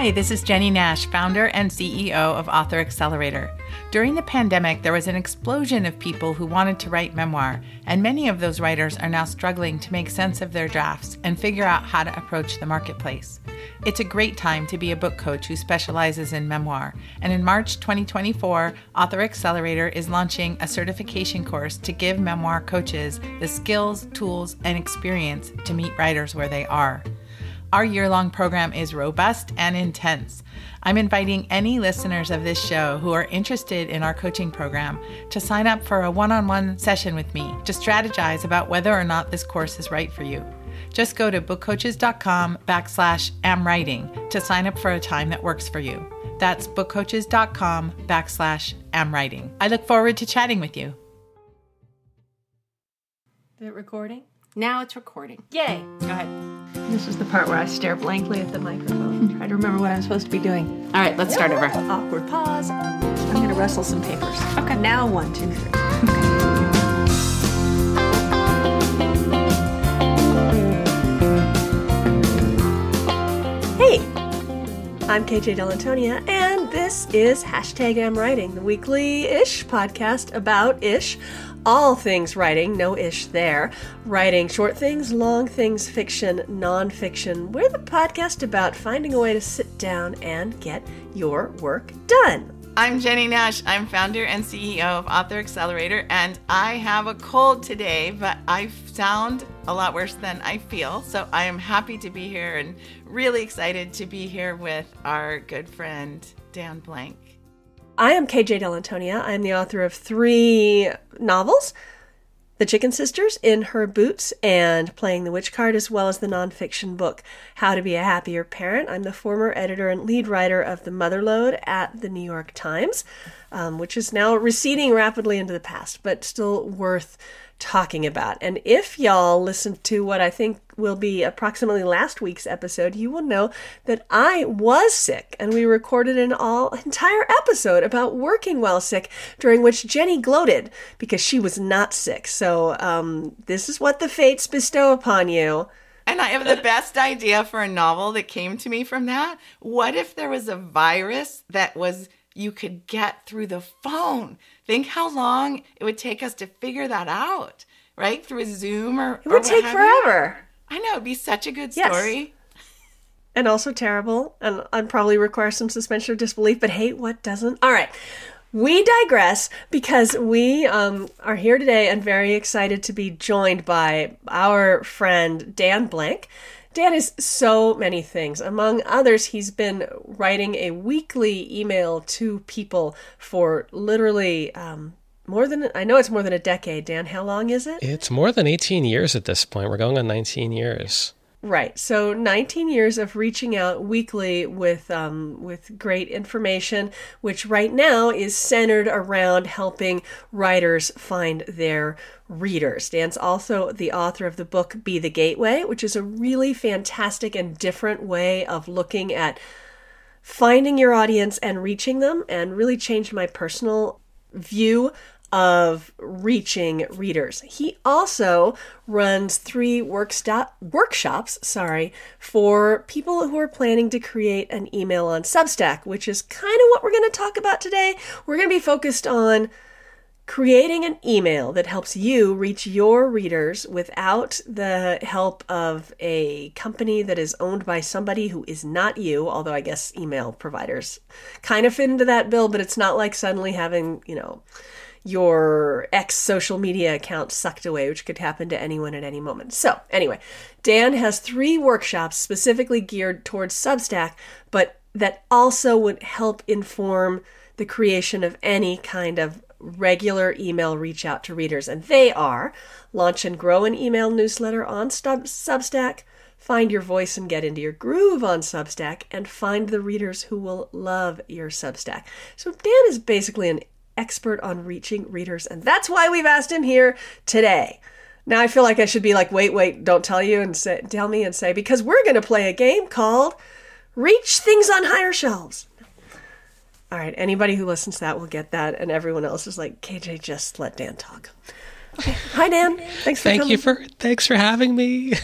Hi, this is Jennie Nash, founder and CEO of Author Accelerator. During the pandemic, there was an explosion of people who wanted to write memoir, and many of those writers are now struggling to make sense of their drafts and figure out how to approach the marketplace. It's a great time to be a book coach who specializes in memoir, and in March 2024, Author Accelerator is launching a certification course to give memoir coaches the skills, tools, and experience to meet writers where they are. Our year long program is robust and intense. I'm inviting any listeners of this show who are interested in our coaching program to sign up for a one on one session with me to strategize about whether or not this course is right for you. Just go to bookcoaches.com backslash am writing to sign up for a time that works for you. That's bookcoaches.com backslash am writing. I look forward to chatting with you. Is it recording? Now it's recording. Yay! Go ahead. This is the part where I stare blankly at the microphone. and Try to remember what I'm supposed to be doing. All right, let's start over. Awkward pause. I'm going to rustle some papers. Okay. Now one, two, three. Hey, I'm KJ Dell'Antonia, and this is Hashtag Am Writing, the weekly ish podcast about ish. All things writing, no ish there. Writing short things, long things, fiction, nonfiction. We're the podcast about finding a way to sit down and get your work done. I'm Jennie Nash. I'm founder and CEO of Author Accelerator, and I have a cold today, but I sound a lot worse than I feel. So I am happy to be here and really excited to be here with our good friend, Dan Blank. I am KJ Dell'Antonia. I'm the author of three novels The Chicken Sisters, In Her Boots, and Playing the Witch Card, as well as the nonfiction book How to Be a Happier Parent. I'm the former editor and lead writer of The Motherlode at the New York Times, um, which is now receding rapidly into the past, but still worth talking about. And if y'all listened to what I think will be approximately last week's episode, you will know that I was sick and we recorded an all entire episode about working while sick, during which Jennie gloated because she was not sick. So, um, this is what the fates bestow upon you. And I have the best idea for a novel that came to me from that. What if there was a virus that was you could get through the phone? Think how long it would take us to figure that out, right? Through a Zoom or It would take forever. I know it'd be such a good Yes. story. and also terrible, and I'd probably require some suspension of disbelief, but hey, what doesn't? All right. We digress because we um, are here today and very excited to be joined by our friend Dan Blank. Dan is so many things. Among others, he's been writing a weekly email to people for literally um, more than, I know it's more than a decade. Dan, how long is it? It's more than 18 years at this point. We're going on 19 years. Right. So 19 years of reaching out weekly with um, with great information, which right now is centered around helping writers find their readers. Dan's also the author of the book Be the Gateway, which is a really fantastic and different way of looking at finding your audience and reaching them and really changed my personal view of reaching readers. He also runs three work stop, workshops, sorry, for people who are planning to create an email on Substack, which is kind of what we're going to talk about today. We're going to be focused on creating an email that helps you reach your readers without the help of a company that is owned by somebody who is not you, although I guess email providers kind of fit into that bill, but it's not like suddenly having, you know, your ex social media account sucked away, which could happen to anyone at any moment. So, anyway, Dan has three workshops specifically geared towards Substack, but that also would help inform the creation of any kind of regular email reach out to readers. And they are launch and grow an email newsletter on Substack, find your voice and get into your groove on Substack, and find the readers who will love your Substack. So, Dan is basically an expert on reaching readers, and that's why we've asked him here today. Now I feel like I should be like, wait, wait, don't tell you and say, tell me and say because we're going to play a game called Reach Things on Higher Shelves. All right, anybody who listens to that will get that, and everyone else is like, KJ, just let Dan talk. Okay, hi Dan, thanks for Thank coming. you for thanks for having me.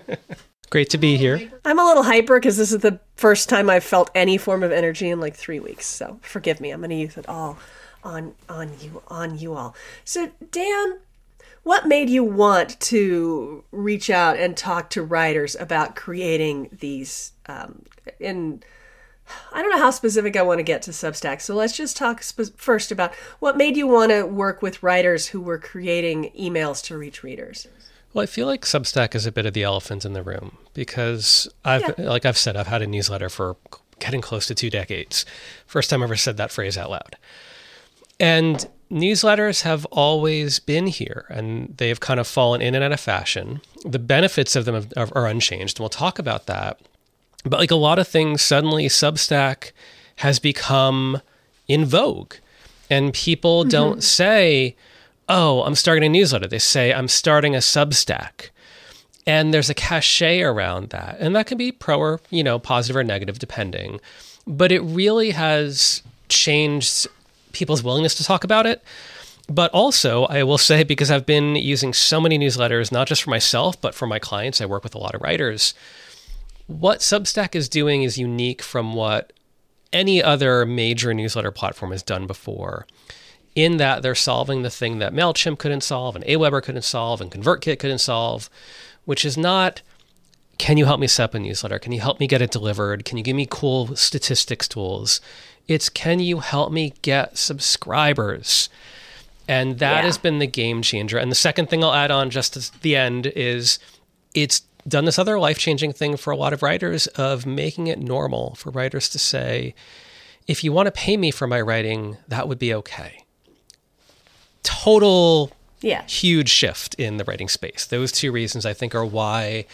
Great to be here. I'm a little hyper because this is the first time I've felt any form of energy in like three weeks. So forgive me. I'm going to use it all on on you on you all. So Dan, what made you want to reach out and talk to writers about creating these? Um, in I don't know how specific I want to get to Substack. So let's just talk sp- first about what made you want to work with writers who were creating emails to reach readers. Well, I feel like Substack is a bit of the elephant in the room because I've, yeah. like I've said, I've had a newsletter for getting close to two decades. First time I ever said that phrase out loud. And newsletters have always been here and they've kind of fallen in and out of fashion. The benefits of them are, are unchanged, and we'll talk about that. But like a lot of things, suddenly Substack has become in vogue, and people mm-hmm. don't say, oh, I'm starting a newsletter. They say, I'm starting a Substack. And there's a cachet around that. And that can be pro or, you know, positive or negative, depending. But it really has changed people's willingness to talk about it. But also, I will say, because I've been using so many newsletters, not just for myself, but for my clients, I work with a lot of writers. What Substack is doing is unique from what any other major newsletter platform has done before in that they're solving the thing that MailChimp couldn't solve and Aweber couldn't solve and ConvertKit couldn't solve, which is not can you help me set up a newsletter? Can you help me get it delivered? Can you give me cool statistics tools? It's can you help me get subscribers? And that yeah. has been the game changer. And the second thing I'll add on just at the end is it's done this other life changing thing for a lot of writers of making it normal for writers to say, if you want to pay me for my writing, that would be okay total yeah. huge shift in the writing space. Those two reasons I think are why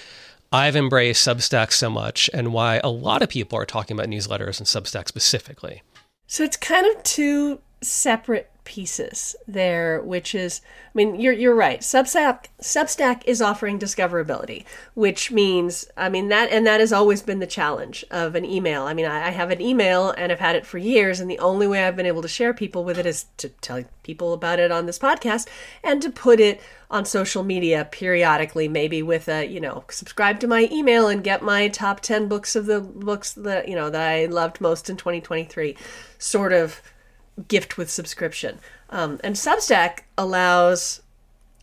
I've embraced Substack so much and why a lot of people are talking about newsletters and Substack specifically. So it's kind of two separate pieces there, which is, I mean, you're you're right. Substack Substack is offering discoverability, which means, I mean that, and that has always been the challenge of an email. I mean, I, I have an email and I've had it for years, and the only way I've been able to share people with it is to tell people about it on this podcast and to put it on social media periodically, maybe with a, you know, subscribe to my email and get my top 10 books of the books that, you know, that I loved most in 2023 sort of gift with subscription. Um, and Substack allows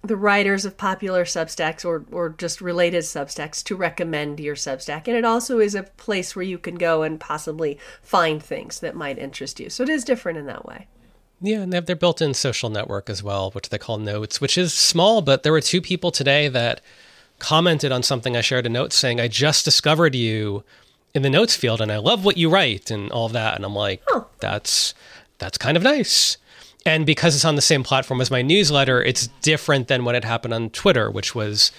the writers of popular Substacks or, or just related Substacks to recommend your Substack. And it also is a place where you can go and possibly find things that might interest you. So it is different in that way. Yeah, and they have their built in social network as well, which they call Notes, which is small, but there were two people today that commented on something I shared a note saying, I just discovered you in the notes field and I love what you write and all of that. And I'm like, oh. that's that's kind of nice. And because it's on the same platform as my newsletter, it's different than what had happened on Twitter, which was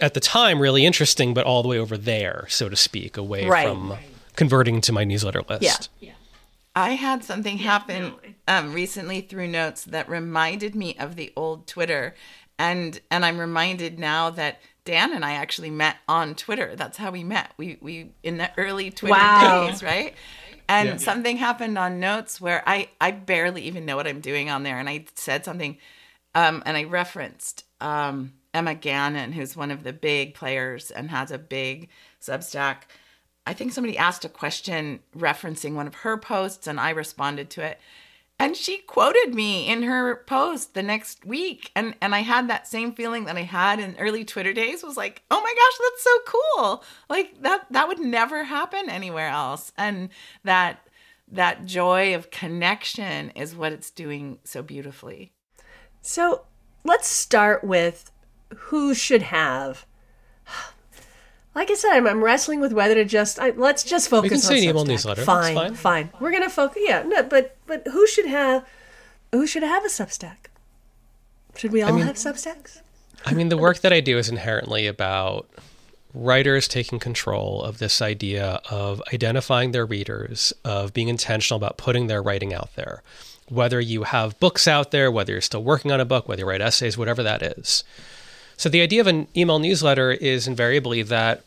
at the time really interesting, but all the way over there, so to speak, away right. from converting to my newsletter list. Yeah. yeah. I had something happen um, recently through notes that reminded me of the old Twitter, and and I'm reminded now that Dan and I actually met on Twitter. That's how we met. We we in the early Twitter wow. days, right? And yeah. something happened on notes where I, I barely even know what I'm doing on there. And I said something, um, and I referenced um, Emma Gannon, who's one of the big players and has a big Substack. I think somebody asked a question referencing one of her posts, and I responded to it. And she quoted me in her post the next week. And and i had that same feeling that i had in early twitter days was like oh my gosh that's so cool. Like that that would never happen anywhere else. And that that joy of connection is what it's doing so beautifully. So let's start with who should have like I said, I'm, I'm, wrestling with whether to just I, let's just focus. We can on email newsletter. Fine, fine, fine. We're gonna focus. Yeah, no, but but who should have who should have a Substack? Should we all I mean, have Substacks? I mean, the work that I do is inherently about writers taking control of this idea of identifying their readers, of being intentional about putting their writing out there. Whether you have books out there, whether you're still working on a book, whether you write essays, whatever that is. So the idea of an email newsletter is invariably that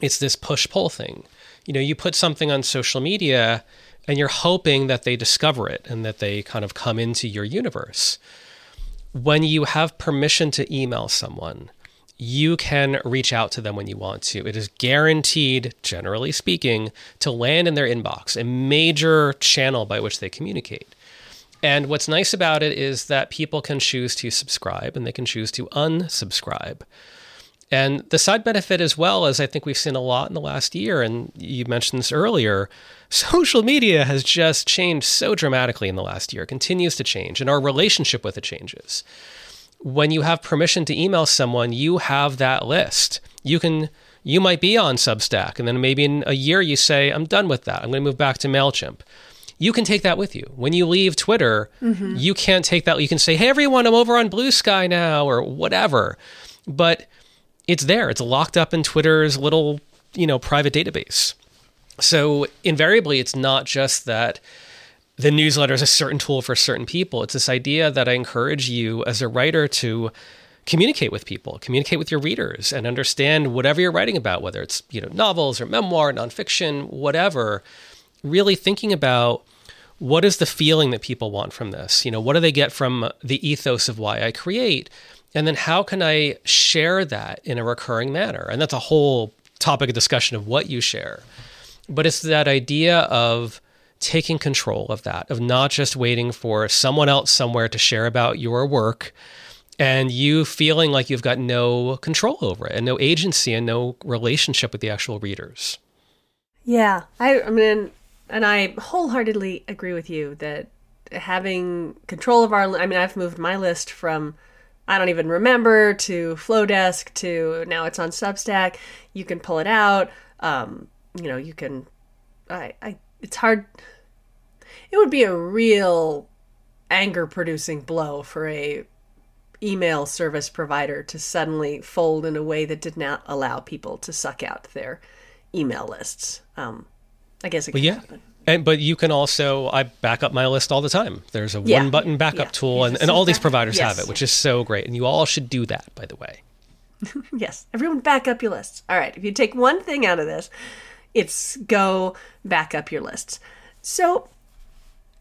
it's this push pull thing. You know, you put something on social media and you're hoping that they discover it and that they kind of come into your universe. When you have permission to email someone, you can reach out to them when you want to. It is guaranteed, generally speaking, to land in their inbox, a major channel by which they communicate. And what's nice about it is that people can choose to subscribe and they can choose to unsubscribe. And the side benefit, as well, as I think we've seen a lot in the last year, and you mentioned this earlier, social media has just changed so dramatically in the last year, continues to change, and our relationship with it changes. When you have permission to email someone, you have that list. You can you might be on Substack, and then maybe in a year you say, I'm done with that. I'm going to move back to MailChimp. You can take that with you. When you leave Twitter, mm-hmm. you can't take that. You can say, hey, everyone, I'm over on Bluesky now, or whatever. But it's there. It's locked up in Twitter's little, you know, private database. So invariably, it's not just that the newsletter is a certain tool for certain people. It's this idea that I encourage you as a writer to communicate with people, communicate with your readers, and understand whatever you're writing about, whether it's you know novels or memoir, nonfiction, whatever. Really thinking about what is the feeling that people want from this. You know, what do they get from the ethos of why I create? And then how can I share that in a recurring manner? And that's a whole topic of discussion of what you share. But it's that idea of taking control of that, of not just waiting for someone else somewhere to share about your work and you feeling like you've got no control over it and no agency and no relationship with the actual readers. Yeah, I, I mean, and I wholeheartedly agree with you that having control of our, I mean, I've moved my list from I don't even remember to Flodesk to now it's on Substack. You can pull it out. Um, you know, you can. I, I. It's hard. It would be a real anger-producing blow for a email service provider to suddenly fold in a way that did not allow people to suck out their email lists. Um, I guess it could well, yeah. happen. And, but you can also I back up my list all the time. There's a yeah. one button backup yeah. tool and, and all these providers yes. have it, which is so great. And you all should do that, by the way. yes. Everyone back up your lists. All right. If you take one thing out of this, it's go back up your lists. So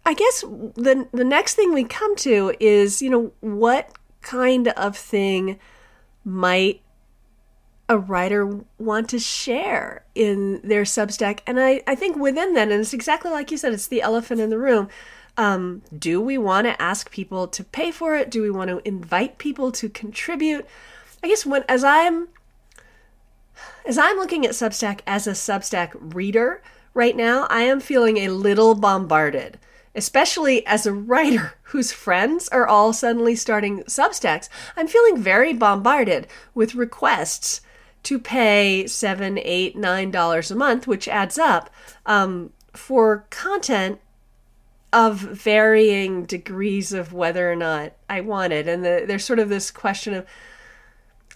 I guess the the next thing we come to is, you know, what kind of thing might a writer want to share in their Substack. And I, I think within that, and it's exactly like you said, it's the elephant in the room. Um, do we want to ask people to pay for it? Do we want to invite people to contribute? I guess when as I'm as I'm looking at Substack as a Substack reader right now, I am feeling a little bombarded, especially as a writer whose friends are all suddenly starting Substacks. I'm feeling very bombarded with requests to pay seven, eight, nine dollars a month, which adds up um, for content of varying degrees of whether or not I want it. And the, there's sort of this question of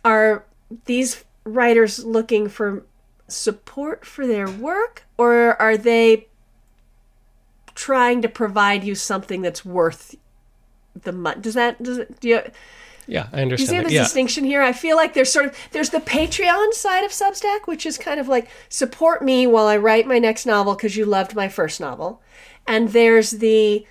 are these writers looking for support for their work or are they trying to provide you something that's worth the money? Does that, does it, do you, yeah, I understand. You see the yeah. distinction here? I feel like there's sort of there's the Patreon side of Substack, which is kind of like support me while I write my next novel because you loved my first novel, and there's the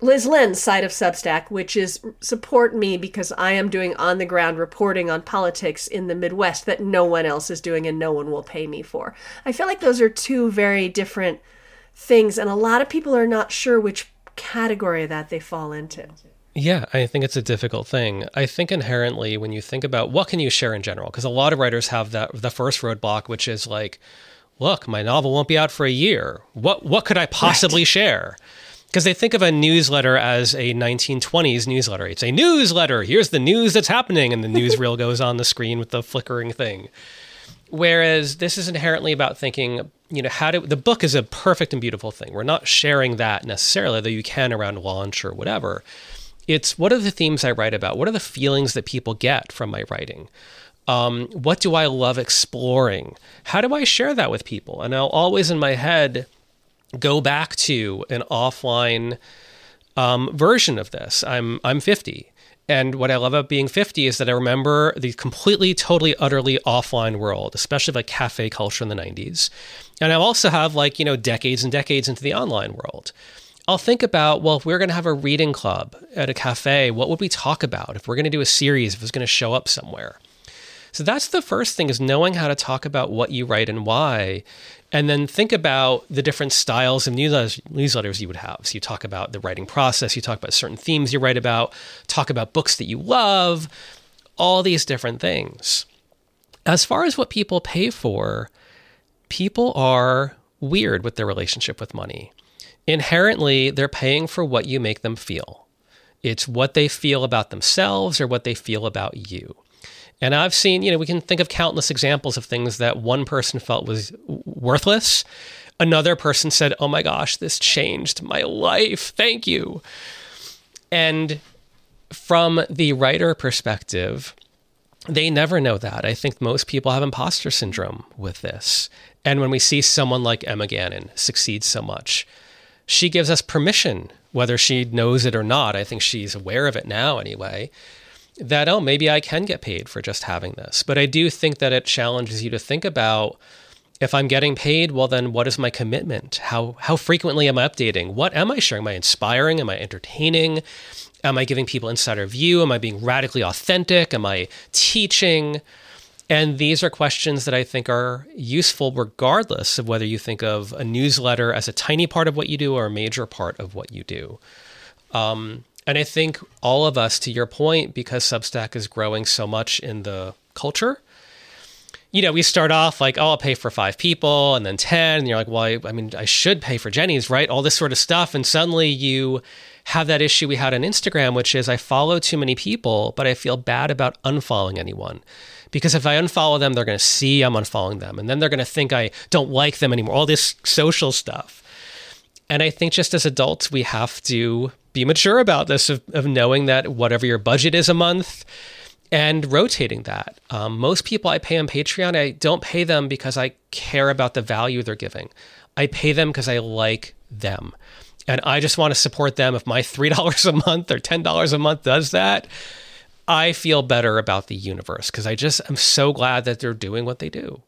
Liz Lynn side of Substack, which is support me because I am doing on the ground reporting on politics in the Midwest that no one else is doing and no one will pay me for. I feel like those are two very different things, and a lot of people are not sure which category that they fall into. Yeah, I think it's a difficult thing. I think inherently when you think about what can you share in general, because a lot of writers have that the first roadblock, which is like, look, my novel won't be out for a year. What what could I possibly right. share? Because they think of a newsletter as a 1920s newsletter. It's a newsletter. Here's the news that's happening, and the newsreel goes on the screen with the flickering thing. Whereas this is inherently about thinking, you know, how do the book is a perfect and beautiful thing. We're not sharing that necessarily, though you can around launch or whatever it's what are the themes I write about? What are the feelings that people get from my writing? Um, what do I love exploring? How do I share that with people? And I'll always in my head go back to an offline um, version of this. I'm I'm 50. And what I love about being 50 is that I remember the completely, totally, utterly offline world, especially like cafe culture in the 90s. And I also have like, you know, decades and decades into the online world. I'll think about, well, if we're going to have a reading club at a cafe, what would we talk about? If we're going to do a series, if it's going to show up somewhere. So that's the first thing is knowing how to talk about what you write and why. And then think about the different styles of newsletters you would have. So you talk about the writing process, you talk about certain themes you write about, talk about books that you love, all these different things. As far as what people pay for, people are weird with their relationship with money. Inherently, they're paying for what you make them feel. It's what they feel about themselves or what they feel about you. And I've seen, you know, we can think of countless examples of things that one person felt was worthless. Another person said, Oh my gosh, this changed my life. Thank you. And from the writer perspective, they never know that. I think most people have imposter syndrome with this. And when we see someone like Emma Gannon succeed so much, she gives us permission, whether she knows it or not. I think she's aware of it now anyway. That, oh, maybe I can get paid for just having this. But I do think that it challenges you to think about if I'm getting paid, well, then what is my commitment? How, how frequently am I updating? What am I sharing? Am I inspiring? Am I entertaining? Am I giving people insider view? Am I being radically authentic? Am I teaching? And these are questions that I think are useful regardless of whether you think of a newsletter as a tiny part of what you do or a major part of what you do. Um, and I think all of us, to your point, because Substack is growing so much in the culture, you know, we start off like, oh, I'll pay for five people and then 10. And you're like, well, I, I mean, I should pay for Jennie's, right? All this sort of stuff. And suddenly you have that issue we had on Instagram, which is I follow too many people, but I feel bad about unfollowing anyone. Because if I unfollow them, they're going to see I'm unfollowing them. And then they're going to think I don't like them anymore, all this social stuff. And I think just as adults, we have to be mature about this of, of knowing that whatever your budget is a month, and rotating that. Um, most people I pay on Patreon, I don't pay them because I care about the value they're giving. I pay them because I like them and I just want to support them. If my $3 a month or $10 a month does that, I feel better about the universe because I just am so glad that they're doing what they do.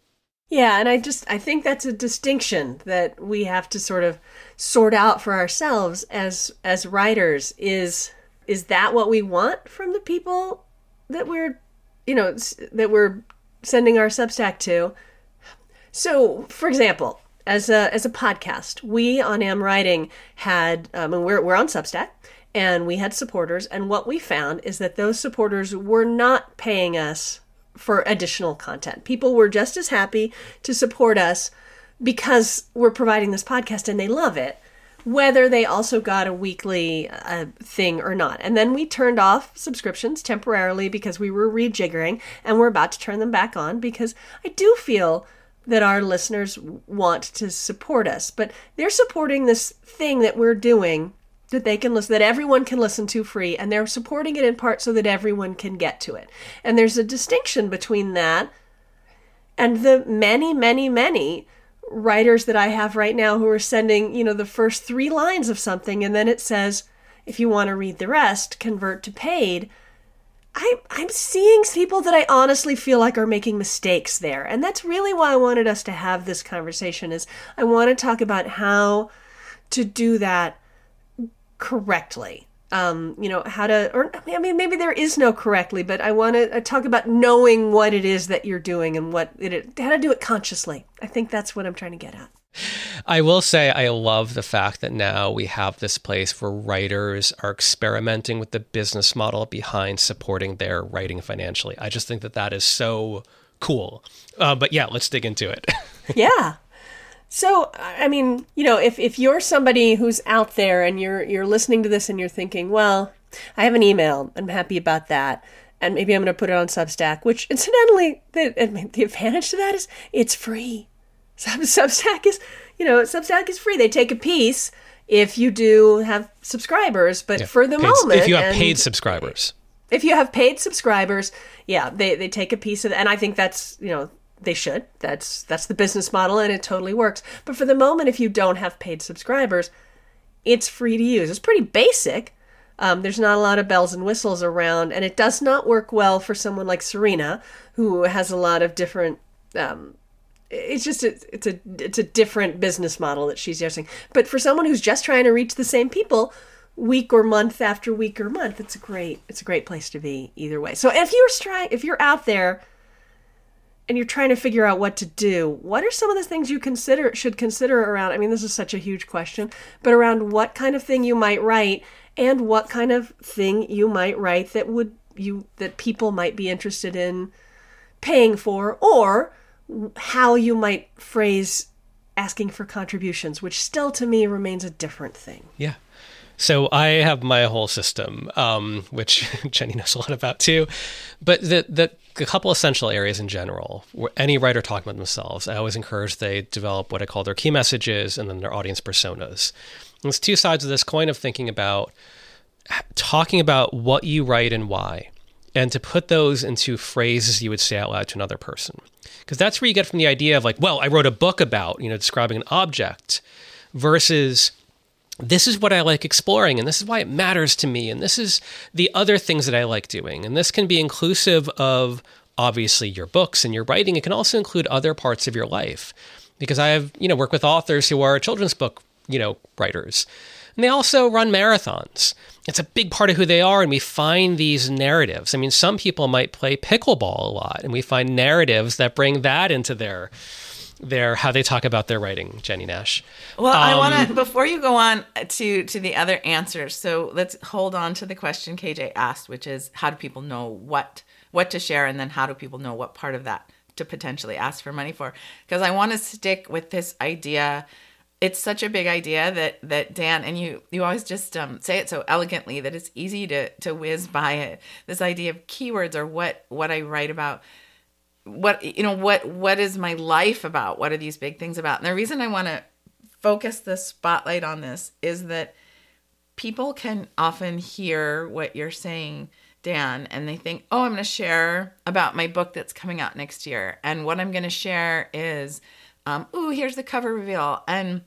Yeah, and I just I think that's a distinction that we have to sort of sort out for ourselves as as writers is is that what we want from the people that we're you know that we're sending our substack to? So, for example, as a as a podcast. We on Am Writing had um, and we're we're on Substack and we had supporters and what we found is that those supporters were not paying us for additional content. People were just as happy to support us because we're providing this podcast and they love it whether they also got a weekly uh, thing or not. And then we turned off subscriptions temporarily because we were rejiggering and we're about to turn them back on because I do feel that our listeners want to support us, but they're supporting this thing that we're doing that they can listen that everyone can listen to free and they're supporting it in part so that everyone can get to it. And there's a distinction between that and the many many many writers that I have right now who are sending, you know, the first 3 lines of something and then it says if you want to read the rest, convert to paid I, I'm seeing people that I honestly feel like are making mistakes there. And that's really why I wanted us to have this conversation is I want to talk about how to do that correctly. Um, you know, how to, or I mean, maybe there is no correctly, but I want to uh, talk about knowing what it is that you're doing and what it, how to do it consciously. I think that's what I'm trying to get at. I will say I love the fact that now we have this place where writers are experimenting with the business model behind supporting their writing financially. I just think that that is so cool. Uh, but yeah, let's dig into it. yeah. So, I mean, you know, if, if you're somebody who's out there and you're you're listening to this and you're thinking, well, I have an email, I'm happy about that, and maybe I'm going to put it on Substack. Which, incidentally, the the advantage to that is it's free. Sub- Substack is, you know, Substack is free. They take a piece if you do have subscribers, but yeah, for the paid, moment, if you have paid subscribers, if you have paid subscribers, yeah, they they take a piece of, and I think that's you know they should. That's that's the business model, and it totally works. But for the moment, if you don't have paid subscribers, it's free to use. It's pretty basic. Um, there's not a lot of bells and whistles around, and it does not work well for someone like Serena, who has a lot of different um, it's just a, it's a it's a different business model that she's using. But for someone who's just trying to reach the same people week or month after week or month, it's a great it's a great place to be either way. So if you're trying if you're out there and you're trying to figure out what to do, what are some of the things you consider should consider around? I mean, this is such a huge question, but around what kind of thing you might write and what kind of thing you might write that would you that people might be interested in paying for or how you might phrase asking for contributions, which still to me remains a different thing. Yeah. So I have my whole system, um, which Jennie knows a lot about too. But the the a couple essential areas in general, where any writer talking about themselves, I always encourage they develop what I call their key messages and then their audience personas. And it's two sides of this coin of thinking about talking about what you write and why, and to put those into phrases you would say out loud to another person. Because that's where you get from the idea of like, well, I wrote a book about, you know, describing an object versus this is what I like exploring, and this is why it matters to me, and this is the other things that I like doing. And this can be inclusive of obviously your books and your writing. It can also include other parts of your life. Because I have, you know, work with authors who are children's book, you know, writers. And they also run marathons. It's a big part of who they are, and we find these narratives. I mean, some people might play pickleball a lot, and we find narratives that bring that into their their how they talk about their writing, Jennie Nash. Well, um, I want to before you go on to to the other answers. So let's hold on to the question KJ asked, which is how do people know what what to share, and then how do people know what part of that to potentially ask for money for? Because I want to stick with this idea. It's such a big idea that that Dan and you you always just um, say it so elegantly that it's easy to to whiz by it. This idea of keywords or what what I write about what you know what what is my life about? What are these big things about? And the reason i want to focus the spotlight on this is that people can often hear what you're saying dan and they think oh i'm going to share about my book that's coming out next year and what i'm going to share is um, oh here's the cover reveal and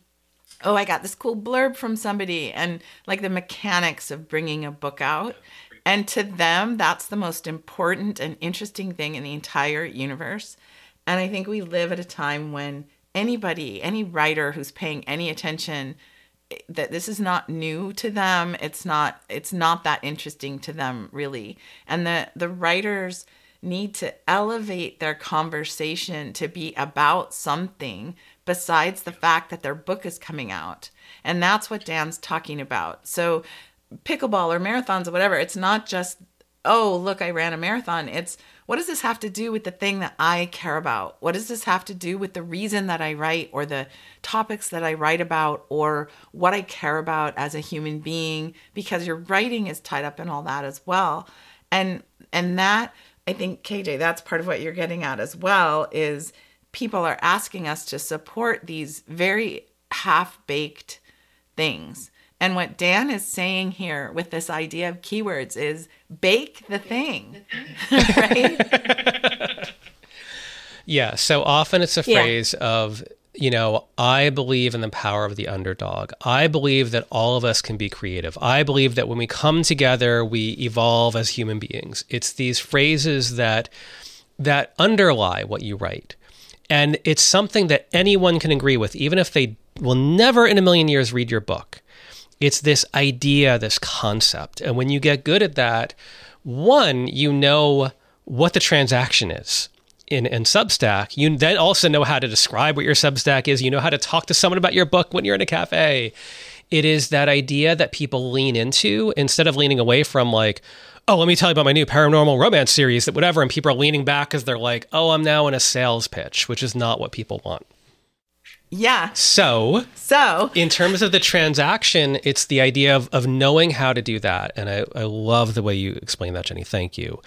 oh i got this cool blurb from somebody and like the mechanics of bringing a book out and to them, that's the most important and interesting thing in the entire universe. And I think we live at a time when anybody, any writer who's paying any attention, that this is not new to them. It's not it's not that interesting to them really. And the the writers need to elevate their conversation to be about something besides the fact that their book is coming out. And that's what Dan's talking about. So pickleball or marathons or whatever, it's not just, oh, look, I ran a marathon. It's what does this have to do with the thing that I care about? What does this have to do with the reason that I write or the topics that I write about or what I care about as a human being? Because your writing is tied up in all that as well. And and that I think KJ, that's part of what you're getting at as well is people are asking us to support these very half-baked things and what Dan is saying here with this idea of keywords is bake the thing, right? yeah. So often it's a phrase yeah. of, you know, I believe in the power of the underdog. I believe that all of us can be creative. I believe that when we come together, we evolve as human beings. It's these phrases that that underlie what you write. And it's something that anyone can agree with, even if they will never in a million years read your book it's this idea, this concept. And when you get good at that, one, you know what the transaction is. In, in Substack, you then also know how to describe what your Substack is. You know how to talk to someone about your book when you're in a cafe. It is that idea that people lean into instead of leaning away from, like, oh, let me tell you about my new paranormal romance series, that whatever. And people are leaning back because they're like, oh, I'm now in a sales pitch, which is not what people want. Yeah. So, so in terms of the transaction, it's the idea of, of knowing how to do that. And I, I love the way you explain that, Jennie. Thank you.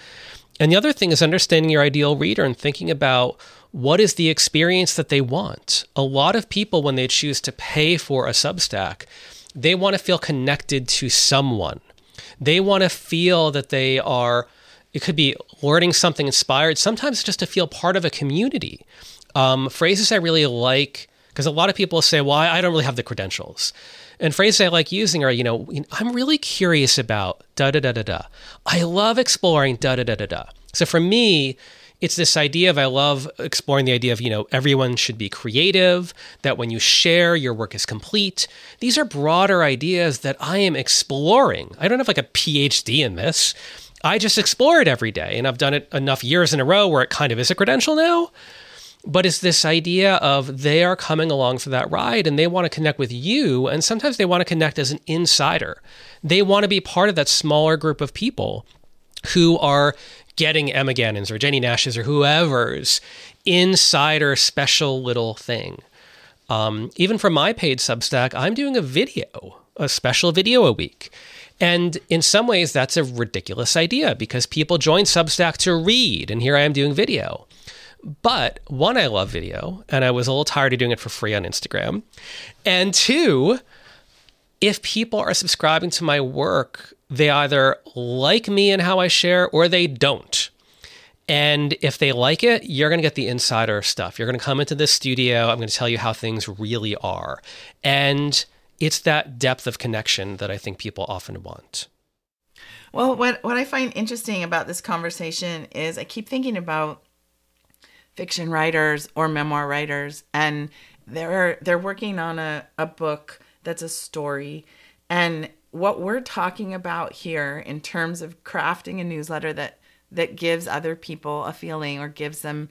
And the other thing is understanding your ideal reader and thinking about what is the experience that they want. A lot of people, when they choose to pay for a Substack, they want to feel connected to someone. They want to feel that they are, it could be learning something inspired, sometimes just to feel part of a community. Um, phrases I really like because a lot of people say, well, I don't really have the credentials. And phrases I like using are, you know, I'm really curious about da da da da da. I love exploring da da da da da. So for me, it's this idea of I love exploring the idea of, you know, everyone should be creative, that when you share, your work is complete. These are broader ideas that I am exploring. I don't have like a PhD in this. I just explore it every day. And I've done it enough years in a row where it kind of is a credential now. But it's this idea of they are coming along for that ride and they want to connect with you. And sometimes they want to connect as an insider. They want to be part of that smaller group of people who are getting Emma Gannon's or jennie Nash's or whoever's insider special little thing. Um, even for my paid Substack, I'm doing a video, a special video a week. And in some ways, that's a ridiculous idea because people join Substack to read, and here I am doing video. But one, I love video, and I was a little tired of doing it for free on Instagram. And two, if people are subscribing to my work, they either like me and how I share or they don't. And if they like it, you're going to get the insider stuff. You're going to come into this studio. I'm going to tell you how things really are. And it's that depth of connection that I think people often want. Well, what, what I find interesting about this conversation is I keep thinking about fiction writers or memoir writers, and they're they're working on a, a book that's a story. And what we're talking about here in terms of crafting a newsletter that that gives other people a feeling or gives them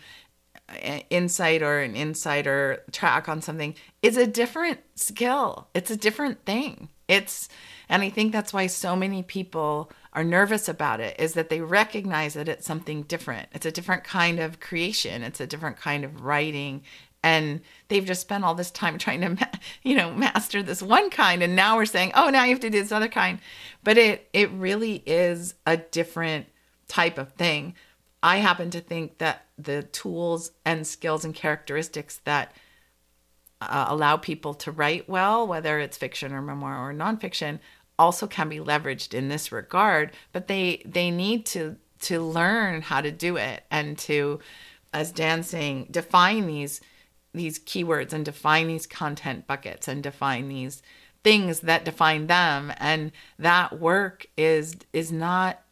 insight or an insider track on something is a different skill. It's a different thing. It's and I think that's why so many people are nervous about it is that they recognize that it's something different. It's a different kind of creation. It's a different kind of writing and they've just spent all this time trying to you know master this one kind and now we're saying oh now you have to do this other kind but it it really is a different type of thing i happen to think that the tools and skills and characteristics that uh, allow people to write well whether it's fiction or memoir or nonfiction also can be leveraged in this regard but they they need to to learn how to do it and to as dan's saying define these these keywords and define these content buckets and define these things that define them. And that work is is not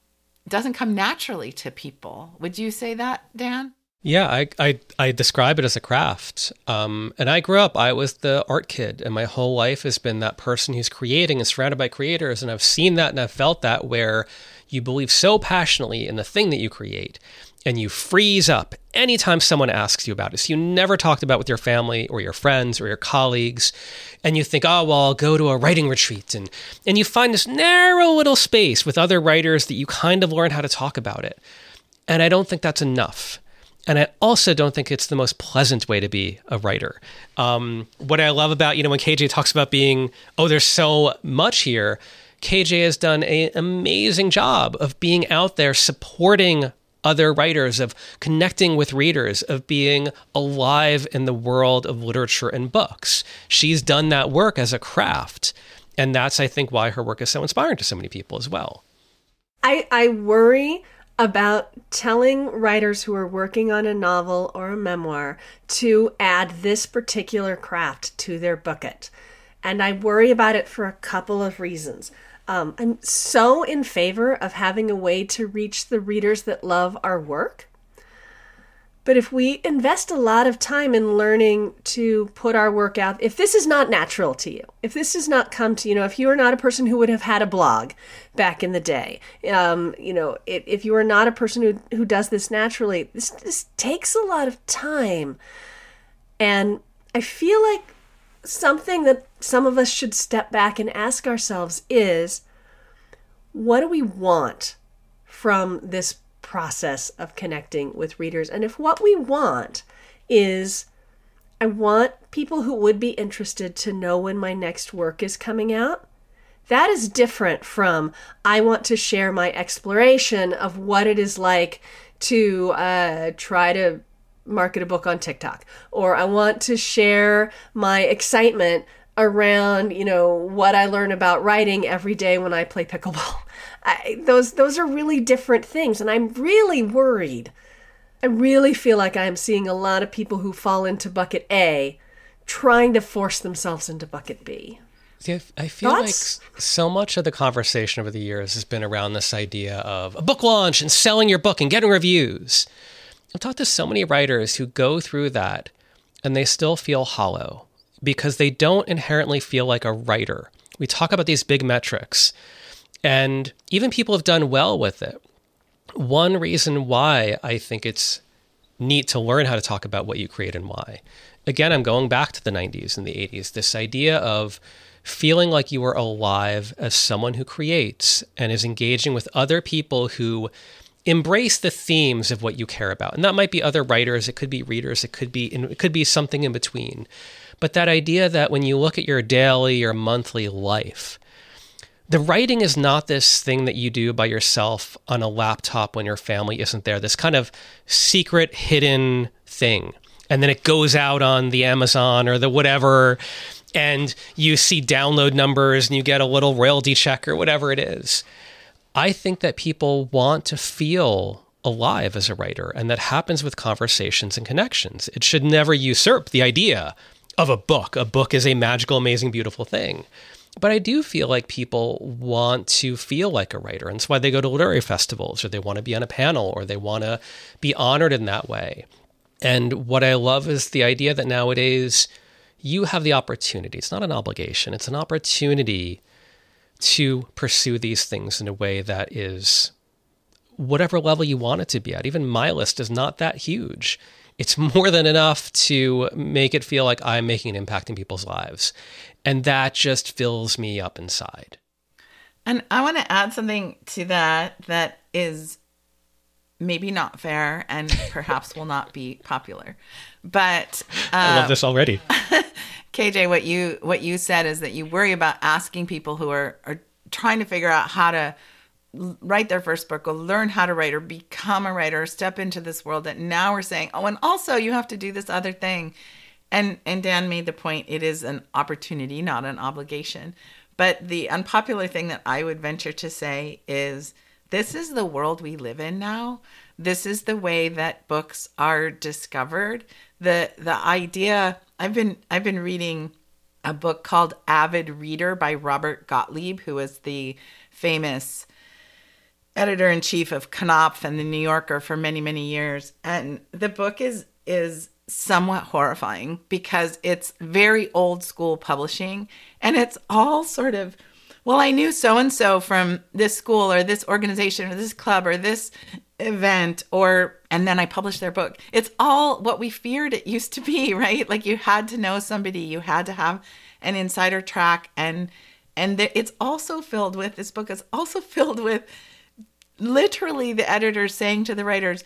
doesn't come naturally to people. Would you say that dan yeah, I, I, I describe it as a craft. Um, and I grew up, I was the art kid, and my whole life has been that person who's creating and surrounded by creators. And I've seen that and I've felt that where you believe so passionately in the thing that you create and you freeze up anytime someone asks you about it. So you never talked about with your family or your friends or your colleagues, and you think, oh well, I'll go to a writing retreat, and and you find this narrow little space with other writers that you kind of learn how to talk about it. And I don't think that's enough. And I also don't think it's the most pleasant way to be a writer. Um, what I love about, you know, when KJ talks about being, oh, there's so much here, KJ has done an amazing job of being out there supporting other writers, of connecting with readers, of being alive in the world of literature and books. She's done that work as a craft. And that's, I think, why her work is so inspiring to so many people as well. I, I worry about telling writers who are working on a novel or a memoir to add this particular craft to their bucket. And I worry about it for a couple of reasons. Um, I'm so in favor of having a way to reach the readers that love our work. But if we invest a lot of time in learning to put our work out, if this is not natural to you, if this does not come to you know, if you are not a person who would have had a blog back in the day, um, you know, if, if you are not a person who who does this naturally, this this takes a lot of time, and I feel like something that some of us should step back and ask ourselves is what do we want from this process of connecting with readers? And if what we want is I want people who would be interested to know when my next work is coming out. That is different from I want to share my exploration of what it is like to uh, try to market a book on TikTok, or I want to share my excitement around, you know, what I learn about writing every day when I play pickleball. I, those those are really different things, and I'm really worried. I really feel like I'm seeing a lot of people who fall into bucket A trying to force themselves into bucket B. See, I feel Thoughts? like so much of the conversation over the years has been around this idea of a book launch and selling your book and getting reviews. I've talked to so many writers who go through that and they still feel hollow because they don't inherently feel like a writer. We talk about these big metrics, and even people have done well with it. one reason why I think it's neat to learn how to talk about what you create and why. Again, I'm going back to the 90s and the 80s. This idea of feeling like you are alive as someone who creates and is engaging with other people who embrace the themes of what you care about. And that might be other writers, it could be readers, it could be it could be something in between. But that idea that when you look at your daily or monthly life, the writing is not this thing that you do by yourself on a laptop when your family isn't there, this kind of secret hidden thing. And then it goes out on the Amazon or the whatever, and you see download numbers and you get a little royalty check or whatever it is. I think that people want to feel alive as a writer, and that happens with conversations and connections. It should never usurp the idea of a book. A book is a magical, amazing, beautiful thing. But I do feel like people want to feel like a writer. And that's why they go to literary festivals or they want to be on a panel or they want to be honored in that way. And what I love is the idea that nowadays you have the opportunity. It's not an obligation, it's an opportunity to pursue these things in a way that is whatever level you want it to be at. Even my list is not that huge. It's more than enough to make it feel like I'm making an impact in people's lives. And that just fills me up inside. And I want to add something to that that is maybe not fair and perhaps will not be popular. But uh, I love this already. KJ, what you what you said is that you worry about asking people who are are trying to figure out how to write their first book or learn how to write or become a writer or step into this world that now we're saying oh and also you have to do this other thing. And and Dan made the point it is an opportunity not an obligation. But the unpopular thing that I would venture to say is this is the world we live in now. This is the way that books are discovered. The the idea I've been I've been reading a book called Avid Reader by Robert Gottlieb who is the famous editor in chief of Knopf and the New Yorker for many many years and the book is is somewhat horrifying because it's very old school publishing and it's all sort of well I knew so and so from this school or this organization or this club or this event or and then I published their book. It's all what we feared it used to be, right? Like you had to know somebody, you had to have an insider track and and it's also filled with this book is also filled with literally the editors saying to the writers,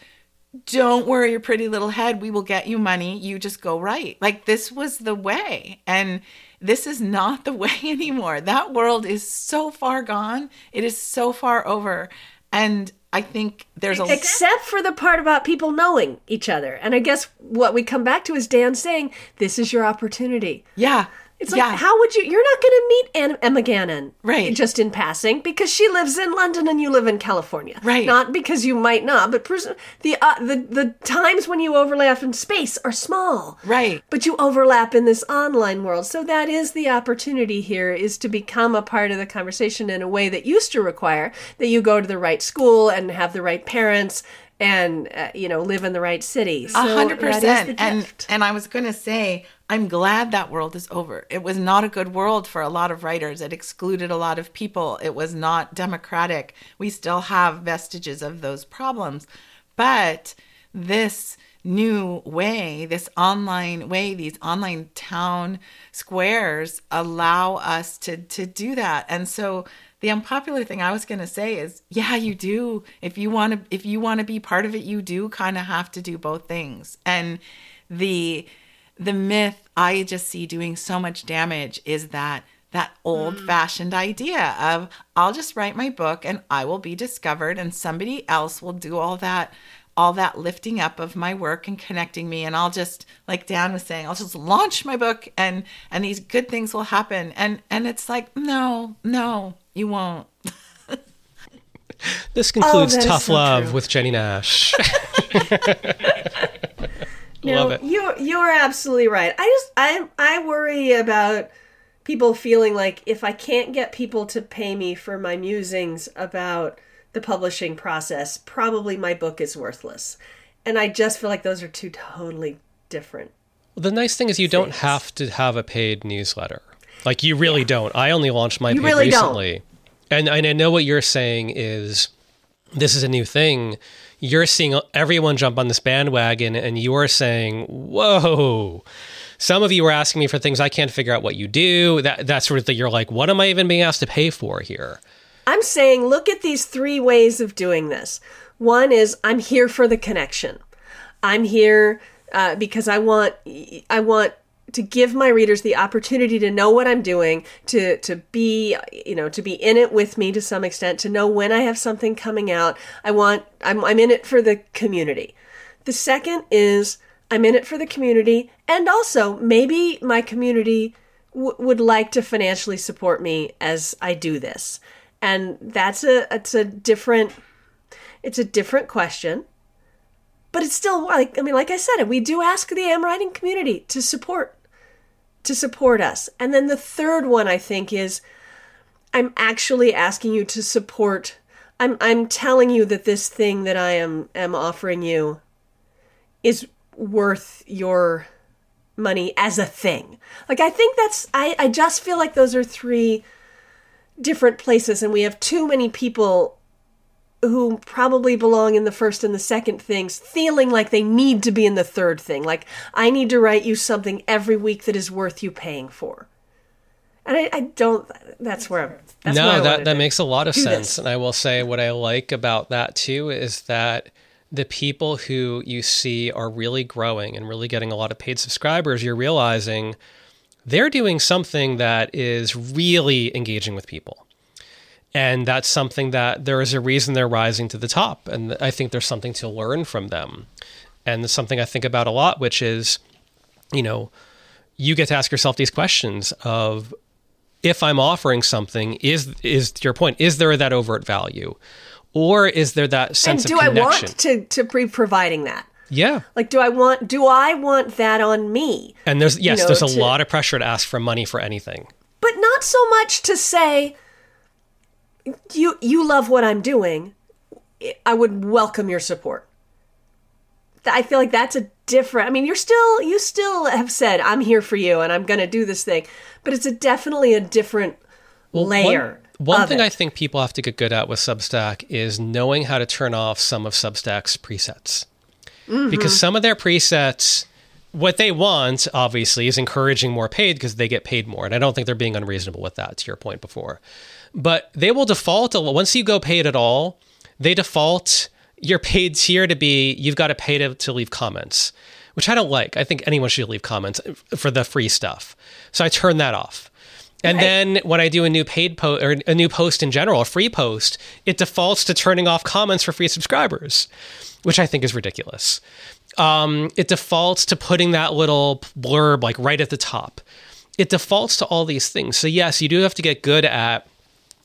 "Don't worry your pretty little head, we will get you money. You just go write." Like this was the way. And this is not the way anymore. That world is so far gone. It is so far over. And I think there's a except for the part about people knowing each other. And I guess what we come back to is Dan saying, "This is your opportunity." Yeah. It's like, yeah. how would you? You're not going to meet Emma Gannon, right? Just in passing, because she lives in London and you live in California, right? Not because you might not, but pers- the uh, the the times when you overlap in space are small, right? But you overlap in this online world, so that is the opportunity here is to become a part of the conversation in a way that used to require that you go to the right school and have the right parents and uh, you know live in the right city. A hundred percent. And and I was going to say I'm glad that world is over. It was not a good world for a lot of writers. It excluded a lot of people. It was not democratic. We still have vestiges of those problems. But this new way, this online way, these online town squares allow us to to do that. And so the unpopular thing I was going to say is yeah, you do. If you want to if you want to be part of it, you do kind of have to do both things. And the the myth I just see doing so much damage is that that old fashioned mm. idea of I'll just write my book and I will be discovered and somebody else will do all that all that lifting up of my work and connecting me and I'll just like Dan was saying I'll just launch my book and and these good things will happen and and it's like no no you won't This concludes oh, Tough so Love true. with Jennie Nash. No, Love it. You you're absolutely right. I just I I worry about people feeling like if I can't get people to pay me for my musings about the publishing process, probably my book is worthless. And I just feel like those are two totally different. Well, the nice thing is you things. don't have to have a paid newsletter. Like you really yeah. don't. I only launched my you paid really recently. Don't. And and I know what you're saying is this is a new thing, you're seeing everyone jump on this bandwagon and you're saying, whoa. Some of you are asking me for things I can't figure out what you do. That that sort of thing. You're like, what am I even being asked to pay for here? I'm saying, look at these three ways of doing this. One is I'm here for the connection. I'm here uh, because I want I want to give my readers the opportunity to know what I'm doing, to to be you know to be in it with me to some extent, to know when I have something coming out. I want I'm I'm in it for the community. The second is I'm in it for the community, and also maybe my community w- would like to financially support me as I do this, and that's a it's a different it's a different question but it's still like I mean, like I said, we do ask the am writing community to support to support us. And then the third one I think is I'm actually asking you to support I'm I'm telling you that this thing that I am am offering you is worth your money as a thing. Like I think that's I I just feel like those are three different places and we have too many people who probably belong in the first and the second things feeling like they need to be in the third thing. Like, I need to write you something every week that is worth you paying for. And I, I don't, that's where I'm, that's no, that, that makes a lot of sense. this. And I will say what I like about that too is that the people who you see are really growing and really getting a lot of paid subscribers, you're realizing they're doing something that is really engaging with people. And that's something that there is a reason they're rising to the top. And I think there's something to learn from them. And it's something I think about a lot, which is, you know, you get to ask yourself these questions of if I'm offering something, is is to your point, is there that overt value? Or is there that sense And do of I want to, to be providing that? yeah. Like, do I want, do I want that on me? And there's yes, know, there's a to- lot of pressure to ask for money for anything. But not so much to say, you, you love what I'm doing. I would welcome your support. I feel like that's a different. I mean, you're still you still have said I'm here for you and I'm going to do this thing, but it's a definitely a different layer. One, one thing it. I think people have to get good at with Substack is knowing how to turn off some of Substack's presets. Mm-hmm. Because some of their presets, what they want, obviously, is encouraging more paid because they get paid more. And I don't think they're being unreasonable with that, to your point before. But they will default, once you go paid at all, they default your paid tier to be you've got to pay to, to leave comments, which I don't like. I think anyone should leave comments for the free stuff. So I turn that off. And then when I do a new paid post or a new post in general, a free post, it defaults to turning off comments for free subscribers, which I think is ridiculous. Um, it defaults to putting that little blurb like right at the top. It defaults to all these things. So yes, you do have to get good at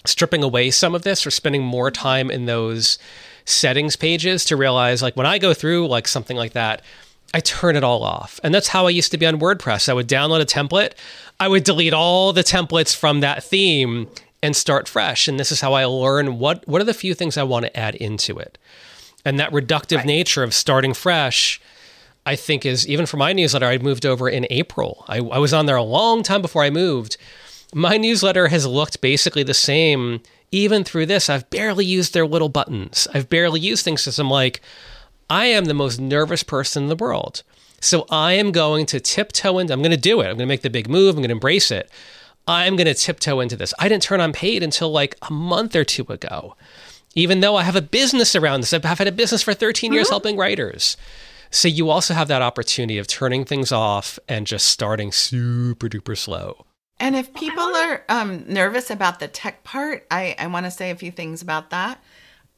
stripping away some of this or spending more time in those settings pages to realize like when I go through like something like that, I turn it all off. And that's how I used to be on WordPress. I would download a template, I would delete all the templates from that theme and start fresh. And this is how I learn what what are the few things I want to add into it. And that reductive nature of starting fresh, I think is even for my newsletter, I moved over in April. I, I was on there a long time before I moved. My newsletter has looked basically the same even through this. I've barely used their little buttons. I've barely used things because I'm like, I am the most nervous person in the world. So I am going to tiptoe into I'm going to do it. I'm going to make the big move. I'm going to embrace it. I'm going to tiptoe into this. I didn't turn on paid until like a month or two ago. Even though I have a business around this, I've had a business for 13 years mm-hmm. helping writers. So you also have that opportunity of turning things off and just starting super duper slow. And if people are um, nervous about the tech part, I, I want to say a few things about that.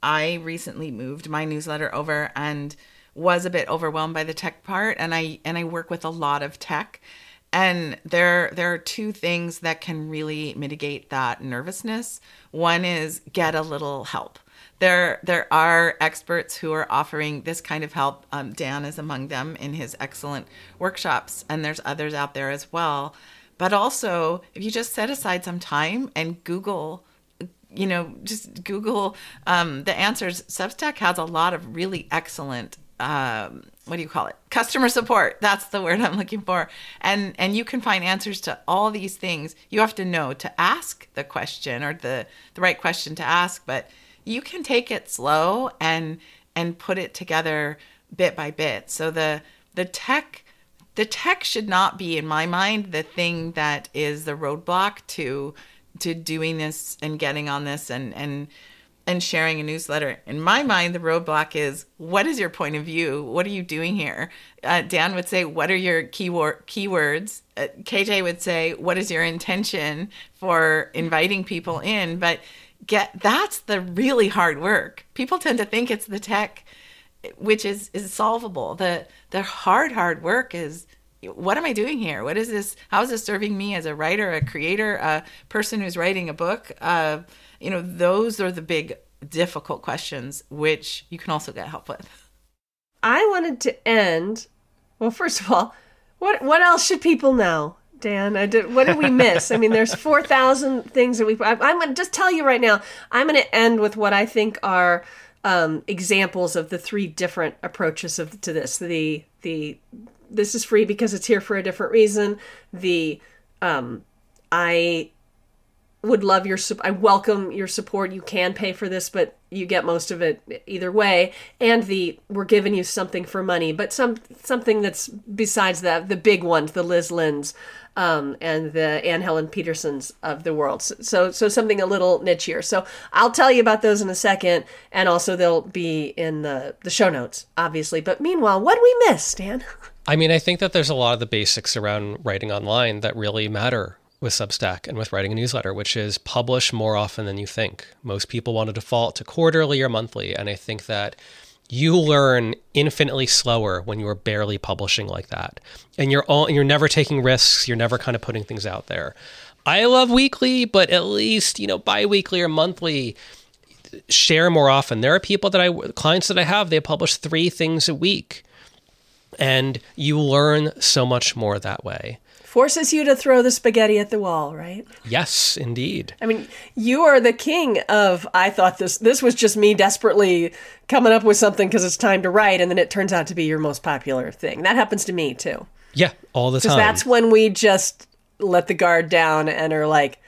I recently moved my newsletter over and was a bit overwhelmed by the tech part, and I and I work with a lot of tech, and there there are two things that can really mitigate that nervousness. One is get a little help. There there are experts who are offering this kind of help. Um, Dan is among them in his excellent workshops, and there's others out there as well. But also, if you just set aside some time and Google, you know, just Google um, the answers, Substack has a lot of really excellent. Um, what do you call it? Customer support. That's the word I'm looking for. And and you can find answers to all these things. You have to know to ask the question or the the right question to ask, but you can take it slow and and put it together bit by bit. So the the tech the tech should not be in my mind the thing that is the roadblock to to doing this and getting on this and and and sharing a newsletter. In my mind, the roadblock is what is your point of view? What are you doing here? Uh, Dan would say, What are your keyword keywords? Uh, KJ would say, What is your intention for inviting people in? But get that's the really hard work. People tend to think it's the tech, which is is solvable. The the hard hard work is what am I doing here? What is this? How is this serving me as a writer, a creator, a person who's writing a book? Uh, you know, those are the big difficult questions, which you can also get help with. I wanted to end. Well, first of all, what what else should people know, Dan? I did, what did we miss? I mean, there's four thousand things that we. I, I'm going to just tell you right now. I'm going to end with what I think are um, examples of the three different approaches of to this. The the this is free because it's here for a different reason. The um, I would love your I welcome your support. You can pay for this, but you get most of it either way. And the we're giving you something for money, but some something that's besides that the big ones, the Lyz Lenz um, and the Anne Helen Petersens of the world. So so something a little nichier. So I'll tell you about those in a second, and also they'll be in the the show notes, obviously. But meanwhile, what do we miss, Dan? I mean, I think that there's a lot of the basics around writing online that really matter with Substack and with writing a newsletter, which is publish more often than you think. Most people want to default to quarterly or monthly, and I think that you learn infinitely slower when you are barely publishing like that. And you're all you're never taking risks, you're never kind of putting things out there. I love weekly, but at least, you know, bi-weekly or monthly share more often. There are people that I clients that I have, they publish 3 things a week. And you learn so much more that way forces you to throw the spaghetti at the wall, right? Yes, indeed. I mean, you are the king of I thought this this was just me desperately coming up with something because it's time to write and then it turns out to be your most popular thing. That happens to me too. Yeah, all the time. that's when we just let the guard down and are like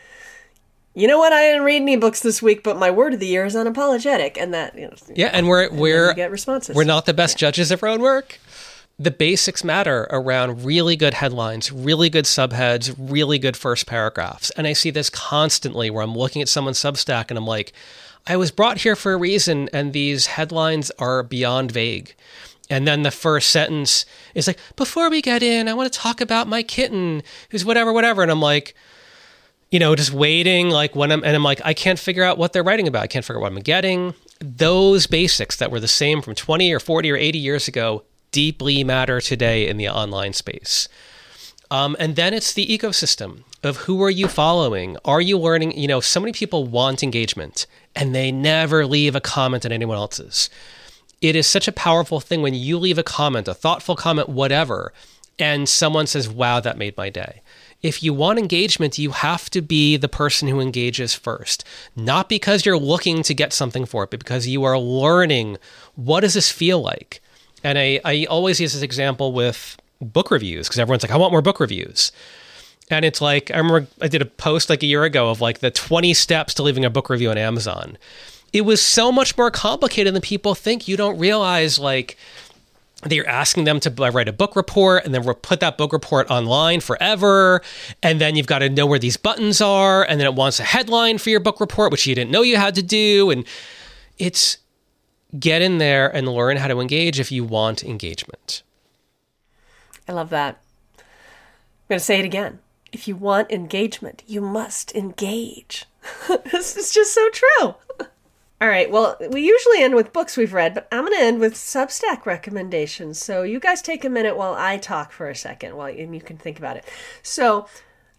you know what? I didn't read any books this week, but my word of the year is unapologetic, and that you know, yeah, and we're and we're get responses. We're not the best yeah. judges of our own work the basics matter around really good headlines, really good subheads, really good first paragraphs. And I see this constantly where I'm looking at someone's Substack and I'm like, I was brought here for a reason, and these headlines are beyond vague. And then the first sentence is like, before we get in, I want to talk about my kitten who's whatever, whatever. And I'm like, you know, just waiting, like when I'm, and I'm like, I can't figure out what they're writing about. I can't figure out what I'm getting. Those basics that were the same from 20 or 40 or 80 years ago deeply matter today in the online space. Um, and then it's the ecosystem of who are you following? Are you learning? You know, so many people want engagement and they never leave a comment on anyone else's. It is such a powerful thing when you leave a comment, a thoughtful comment, whatever, and someone says, wow, that made my day. If you want engagement, you have to be the person who engages first. Not because you're looking to get something for it, but because you are learning what does this feel like? And I, I always use this example with book reviews because everyone's like, I want more book reviews. And it's like, I remember I did a post like a year ago of like the 20 steps to leaving a book review on Amazon. It was so much more complicated than people think. You don't realize like that you're asking them to write a book report and then put that book report online forever. And then you've got to know where these buttons are. And then it wants a headline for your book report, which you didn't know you had to do. And it's get in there and learn how to engage if you want engagement. I love that. I'm going to say it again. If you want engagement, you must engage. this is just so true. All right. Well, we usually end with books we've read, but I'm going to end with Substack recommendations. So you guys take a minute while I talk for a second, while and you can think about it. So,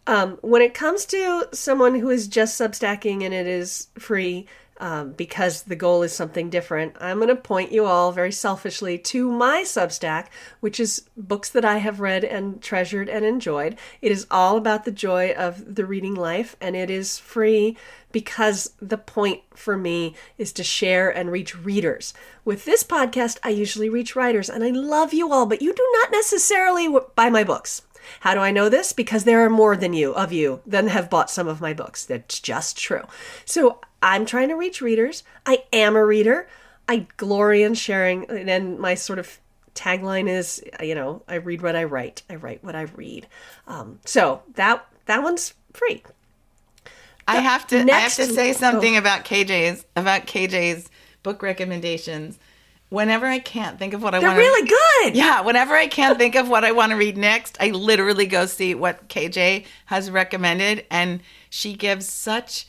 um, when it comes to someone who is just Substacking and it is free, um, because the goal is something different, I'm going to point you all very selfishly to my Substack, which is books that I have read and treasured and enjoyed. It is all about the joy of the reading life, and it is free because the point for me is to share and reach readers. With this podcast, I usually reach writers, and I love you all, but you do not necessarily buy my books. How do I know this? Because there are more than you of you than have bought some of my books. That's just true. So I'm trying to reach readers. I am a reader. I glory in sharing, and my sort of tagline is, you know, I read what I write. I write what I read. Um, so that that one's free. I have to. next- I have to say something about KJ's about KJ's book recommendations. Whenever I can't think of what I want, They're really good. Yeah, whenever I can't think of what I want to read next, I literally go see what KJ has recommended, and she gives such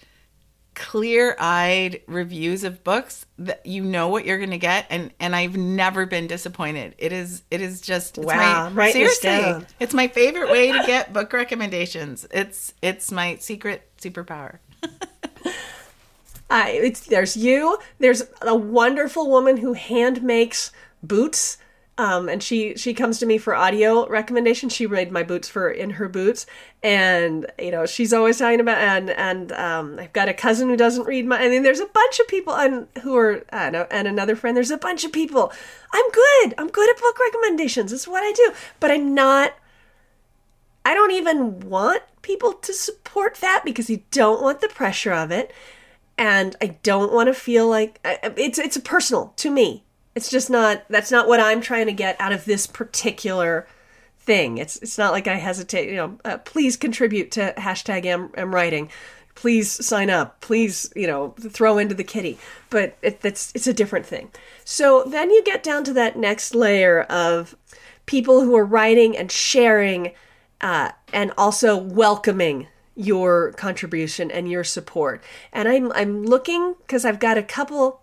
clear-eyed reviews of books that you know what you're going to get, and and I've never been disappointed. It is it is just it's Wow, my, this seriously, it's my favorite way to get book recommendations. It's it's my secret superpower. I, it's there's you. There's a wonderful woman who hand makes boots. Um, and she she comes to me for audio recommendations. She made my boots for in her boots, and you know she's always talking about and and um, I've got a cousin who doesn't read my. I mean, there's a bunch of people and who are I know, and another friend. There's a bunch of people. I'm good. I'm good at book recommendations. That's what I do. But I'm not I don't even want people to support that because you don't want the pressure of it, and I don't want to feel like it's it's personal to me. It's just not that's not what I'm trying to get out of this particular thing. It's it's not like I hesitate. You know, uh, please contribute to hashtag am, am writing. Please sign up. Please, you know, throw into the kitty. But it, it's it's a different thing. So then you get down to that next layer of people who are writing and sharing uh, and also welcoming your contribution and your support. And I'm I'm looking because I've got a couple.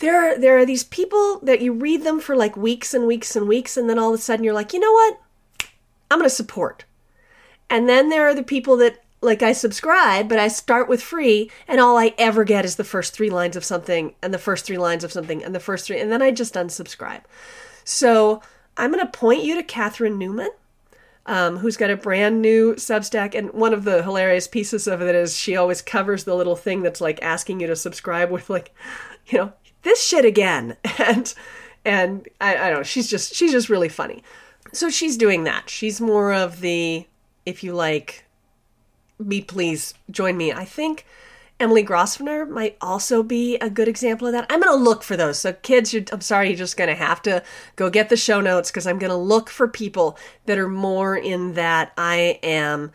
There are, there are these people that you read them for like weeks and weeks and weeks, and then all of a sudden you're like, you know what? I'm going to support. And then there are the people that like I subscribe, but I start with free, and all I ever get is the first three lines of something, and the first three lines of something, and the first three, and then I just unsubscribe. So I'm going to point you to Catherine Newman um, who's got a brand new Substack. And one of the hilarious pieces of it is she always covers the little thing that's like asking you to subscribe with like, you know, this shit again. And and I, I don't know, she's just she's just really funny. So she's doing that. She's more of the if you like me please join me. I think Emily Grosvenor might also be a good example of that. I'm going to look for those. So, kids, you're, I'm sorry, you're just going to have to go get the show notes because I'm going to look for people that are more in that I am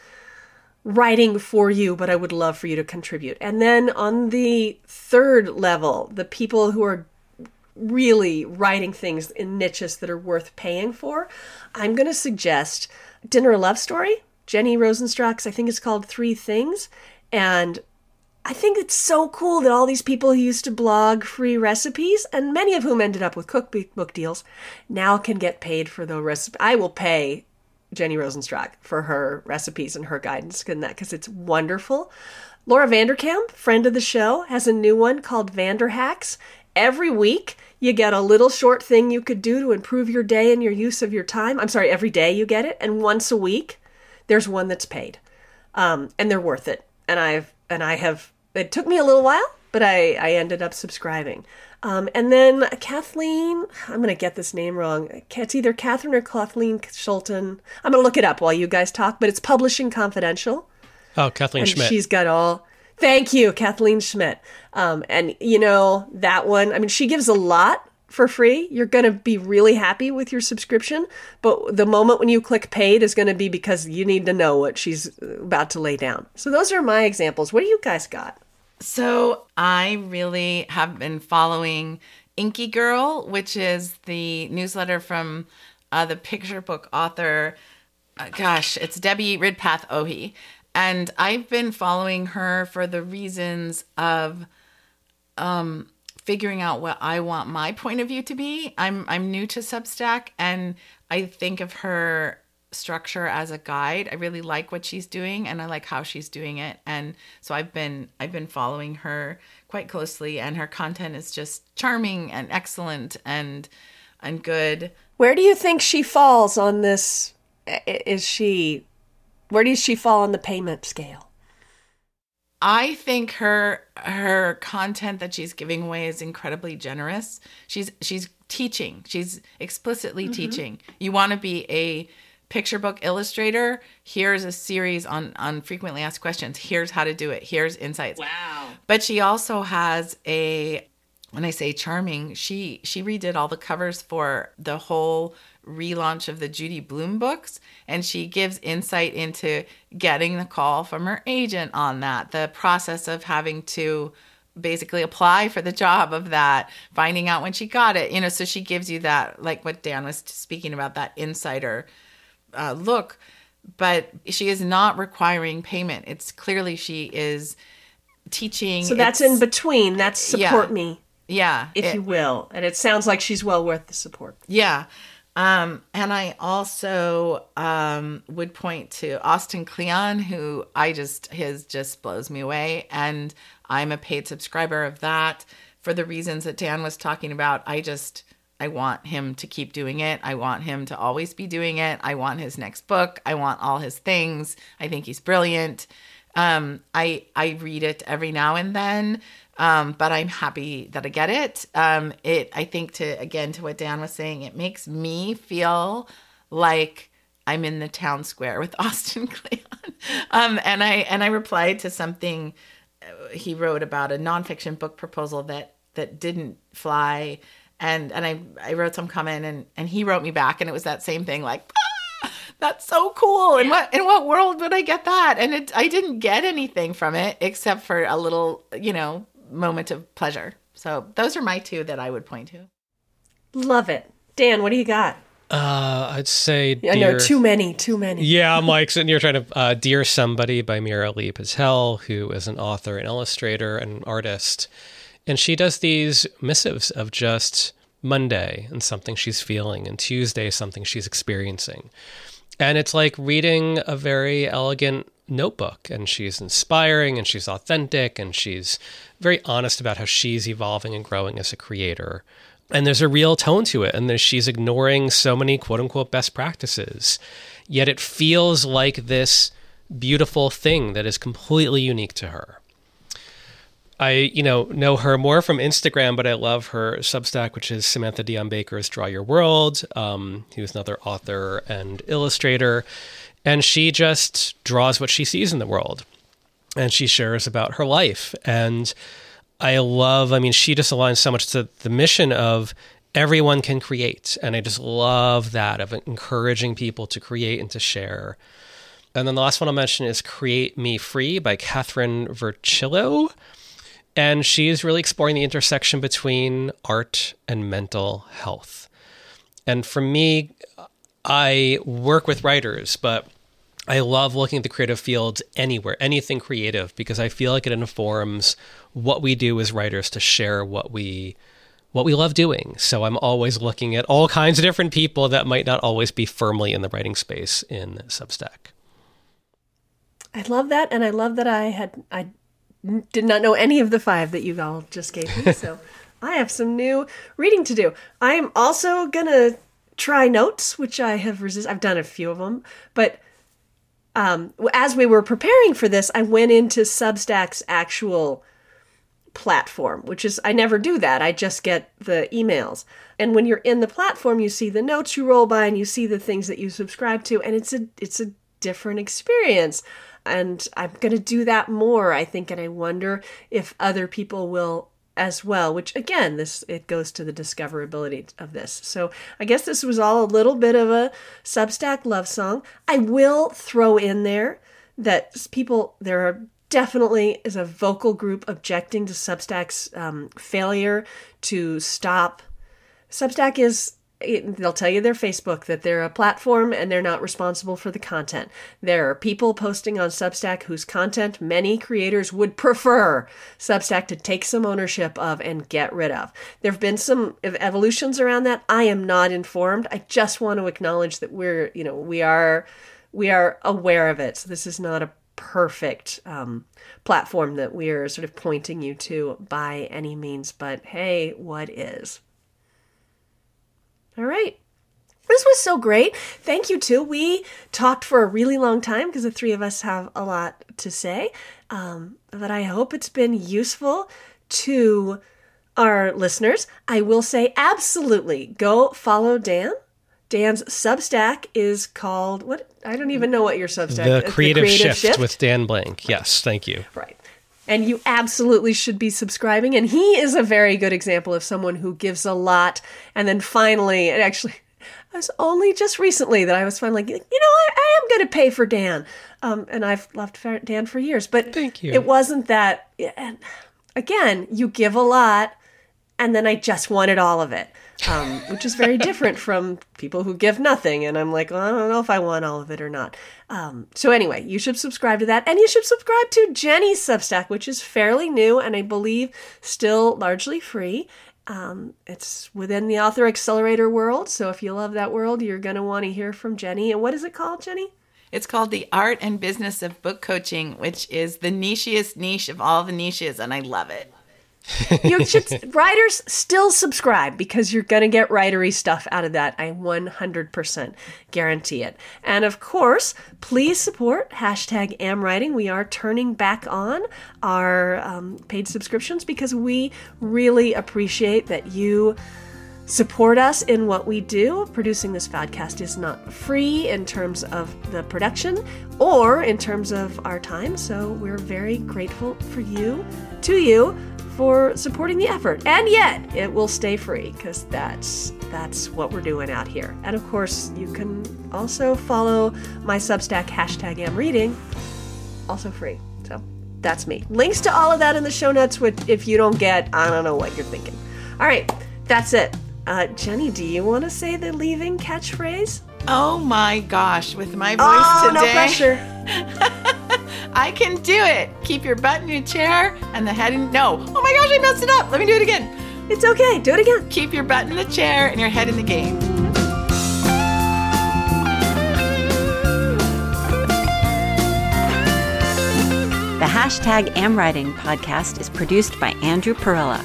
writing for you, but I would love for you to contribute. And then on the third level, the people who are really writing things in niches that are worth paying for, I'm going to suggest Dinner Love Story. Jenny Rosenstrach's, I think it's called Three Things. And I think it's so cool that all these people who used to blog free recipes, and many of whom ended up with cookbook deals, now can get paid for the recipe. I will pay Jenny Rosenstrach for her recipes and her guidance and that because it's wonderful. Laura Vanderkam, friend of the show, has a new one called Vanderhacks. Every week, you get a little short thing you could do to improve your day and your use of your time. I'm sorry, every day you get it, and once a week, there's one that's paid, um, and they're worth it. And I've and I have. It took me a little while, but I I ended up subscribing. Um, and then Kathleen, I'm gonna get this name wrong. It's either Catherine or Kathleen Schulten. I'm gonna look it up while you guys talk, but it's Publishing Confidential Oh, Kathleen and Schmidt. she's got all thank you kathleen schmidt um, and you know that one i mean she gives a lot for free you're going to be really happy with your subscription but the moment when you click paid is going to be because you need to know what she's about to lay down so those are my examples what do you guys got So I really have been following Inky Girl, which is the newsletter from uh, the picture book author. Uh, gosh, it's Debbie Ridpath Ohi. And I've been following her for the reasons of um, figuring out what I want my point of view to be. I'm I'm new to Substack and I think of her structure as a guide. I really like what she's doing and I like how she's doing it. And so I've been I've been following her quite closely and her content is just charming and excellent and and good. where do you think she falls on this is she where does she fall on the payment scale I think her her content that she's giving away is incredibly generous. She's she's teaching. She's explicitly mm-hmm. teaching. You want to be a picture book illustrator. Here's a series on on frequently asked questions. Here's how to do it. Here's insights. Wow. But she also has a when I say charming, she she redid all the covers for the whole relaunch of the Judy Blume books and she gives insight into getting the call from her agent on that, the process of having to basically apply for the job of that, finding out when she got it, you know, so she gives you that like what Dan was speaking about that insider uh, look, but she is not requiring payment. It's clearly she is teaching So that's in between. That's support Yeah. me, yeah, if it- you will. And it sounds like she's well worth the support. Yeah. Um, and I also um, would point to Austin Kleon, who I just, his just blows me away. And I'm a paid subscriber of that for the reasons that Dan was talking about. I just, I want him to keep doing it. I want him to always be doing it. I want his next book. I want all his things. I think he's brilliant. Um, I I read it every now and then, um, but I'm happy that I get it. Um, it I think to again to what Dan was saying, it makes me feel like I'm in the town square with Austin Kleon. Um, and I and I replied to something uh, he wrote about a nonfiction book proposal that that didn't fly. And and I I wrote some comment and and he wrote me back and it was that same thing like "Ah, that's so cool. In what in what world would I get that? And it I didn't get anything from it except for a little, you know, moment of pleasure. So those are my two that I would point to. Love it. Dan, what do you got? Uh, I'd say I know too many, too many. Yeah, I'm like sitting here trying to uh, Dear Somebody by Meera Lee Patel, who is an author, an illustrator, and an artist. And she does these missives of just Monday and something she's feeling, and Tuesday something she's experiencing. And it's like reading a very elegant notebook, and she's inspiring and she's authentic and she's very honest about how she's evolving and growing as a creator. And there's a real tone to it, and she's ignoring so many quote unquote best practices. Yet it feels like this beautiful thing that is completely unique to her. I, you know, know her more from Instagram, but I love her Substack, which is Samantha Dion Baker's Draw Your World, um, who's another author and illustrator. And she just draws what she sees in the world. And she shares about her life. And I love, I mean, she just aligns so much to the mission of everyone can create. And I just love that of encouraging people to create and to share. And then the last one I'll mention is Create Me Free by Kathryn Vercillo. And she's really exploring the intersection between art and mental health. And for me, I work with writers, but I love looking at the creative fields anywhere, anything creative, because I feel like it informs what we do as writers to share what we what we love doing. So I'm always looking at all kinds of different people that might not always be firmly in the writing space in Substack. I love that, and I love that I had I did not know any of the five that you all just gave me. So I have some new reading to do. I am also gonna try notes, which I have resisted. I've done a few of them, but um, as we were preparing for this, I went into Substack's actual platform, which is I never do that. I just get the emails. And when you're in the platform, you see the notes you roll by and you see the things that you subscribe to and it's a it's a different experience. And I'm going to do that more, I think, and I wonder if other people will as well, which again, this it goes to the discoverability of this. So I guess this was all a little bit of a Substack love song. I will throw in there that people there are definitely is a vocal group objecting to Substack's um, failure to stop. Substack is it, they'll tell you their Facebook that they're a platform and they're not responsible for the content. There are people posting on Substack whose content many creators would prefer Substack to take some ownership of and get rid of. There have been some evolutions around that. I am not informed. I just want to acknowledge that we're, you know, we are we are aware of it. So this is not a perfect um, platform that we are sort of pointing you to by any means, but hey, what is? All right. This was so great. Thank you, too. We talked for a really long time because the three of us have a lot to say. Um, but I hope it's been useful to our listeners. I will say absolutely go follow Dan. Dan's Substack is called what? I don't even know what your Substack The is. Creative, Shift, with Dan Blank. Yes, thank you. Right. And you absolutely should be subscribing. And he is a very good example of someone who gives a lot and then finally, it actually, it was only just recently that I was finally, like, you know, I, I am going to pay for Dan. Um, and I've loved Dan for years, but Thank you. it wasn't that. And again, you give a lot, and then I just wanted all of it, um, which is very different from people who give nothing. And I'm like, well, I don't know if I want all of it or not. Um, so anyway, you should subscribe to that, and you should subscribe to Jennie's Substack, which is fairly new and I believe still largely free. Um, it's within the Author Accelerator world, so if you love that world, you're going to want to hear from Jennie. And what is it called, Jennie? It's called The Art and Business of Book Coaching, which is the nichiest niche of all the niches, and I love it. you should writers still subscribe because you're going to get writery stuff out of that. I 100% guarantee it. And of course, please support hashtag amwriting. We are turning back on our um, paid subscriptions because we really appreciate that you support us in what we do. Producing this podcast is not free in terms of the production or in terms of our time, so we're very grateful for you, to you, for supporting the effort. And yet, it will stay free because that's that's what we're doing out here. And of course, you can also follow my Substack hashtag am reading, also free. So that's me. Links to all of that in the show notes. Which, if you don't get, I don't know what you're thinking. All right, that's it. Uh, Jennie, do you want to say the leaving catchphrase? Oh my gosh, with my oh, voice oh, today. no pressure. I can do it. Keep your butt in your chair and the head in. No. Oh my gosh, I messed it up. Let me do it again. It's okay. Do it again. Keep your butt in the chair and your head in the game. The hashtag AmWriting podcast is produced by Andrew Perella.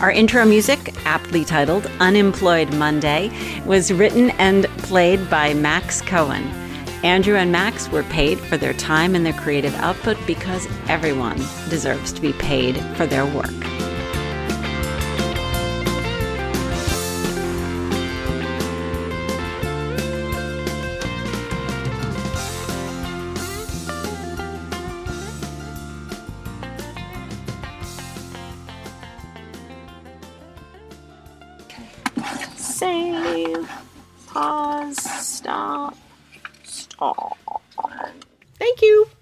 Our intro music, aptly titled Unemployed Monday, was written and played by Max Cohen. Andrew and Max were paid for their time and their creative output because everyone deserves to be paid for their work. Pause.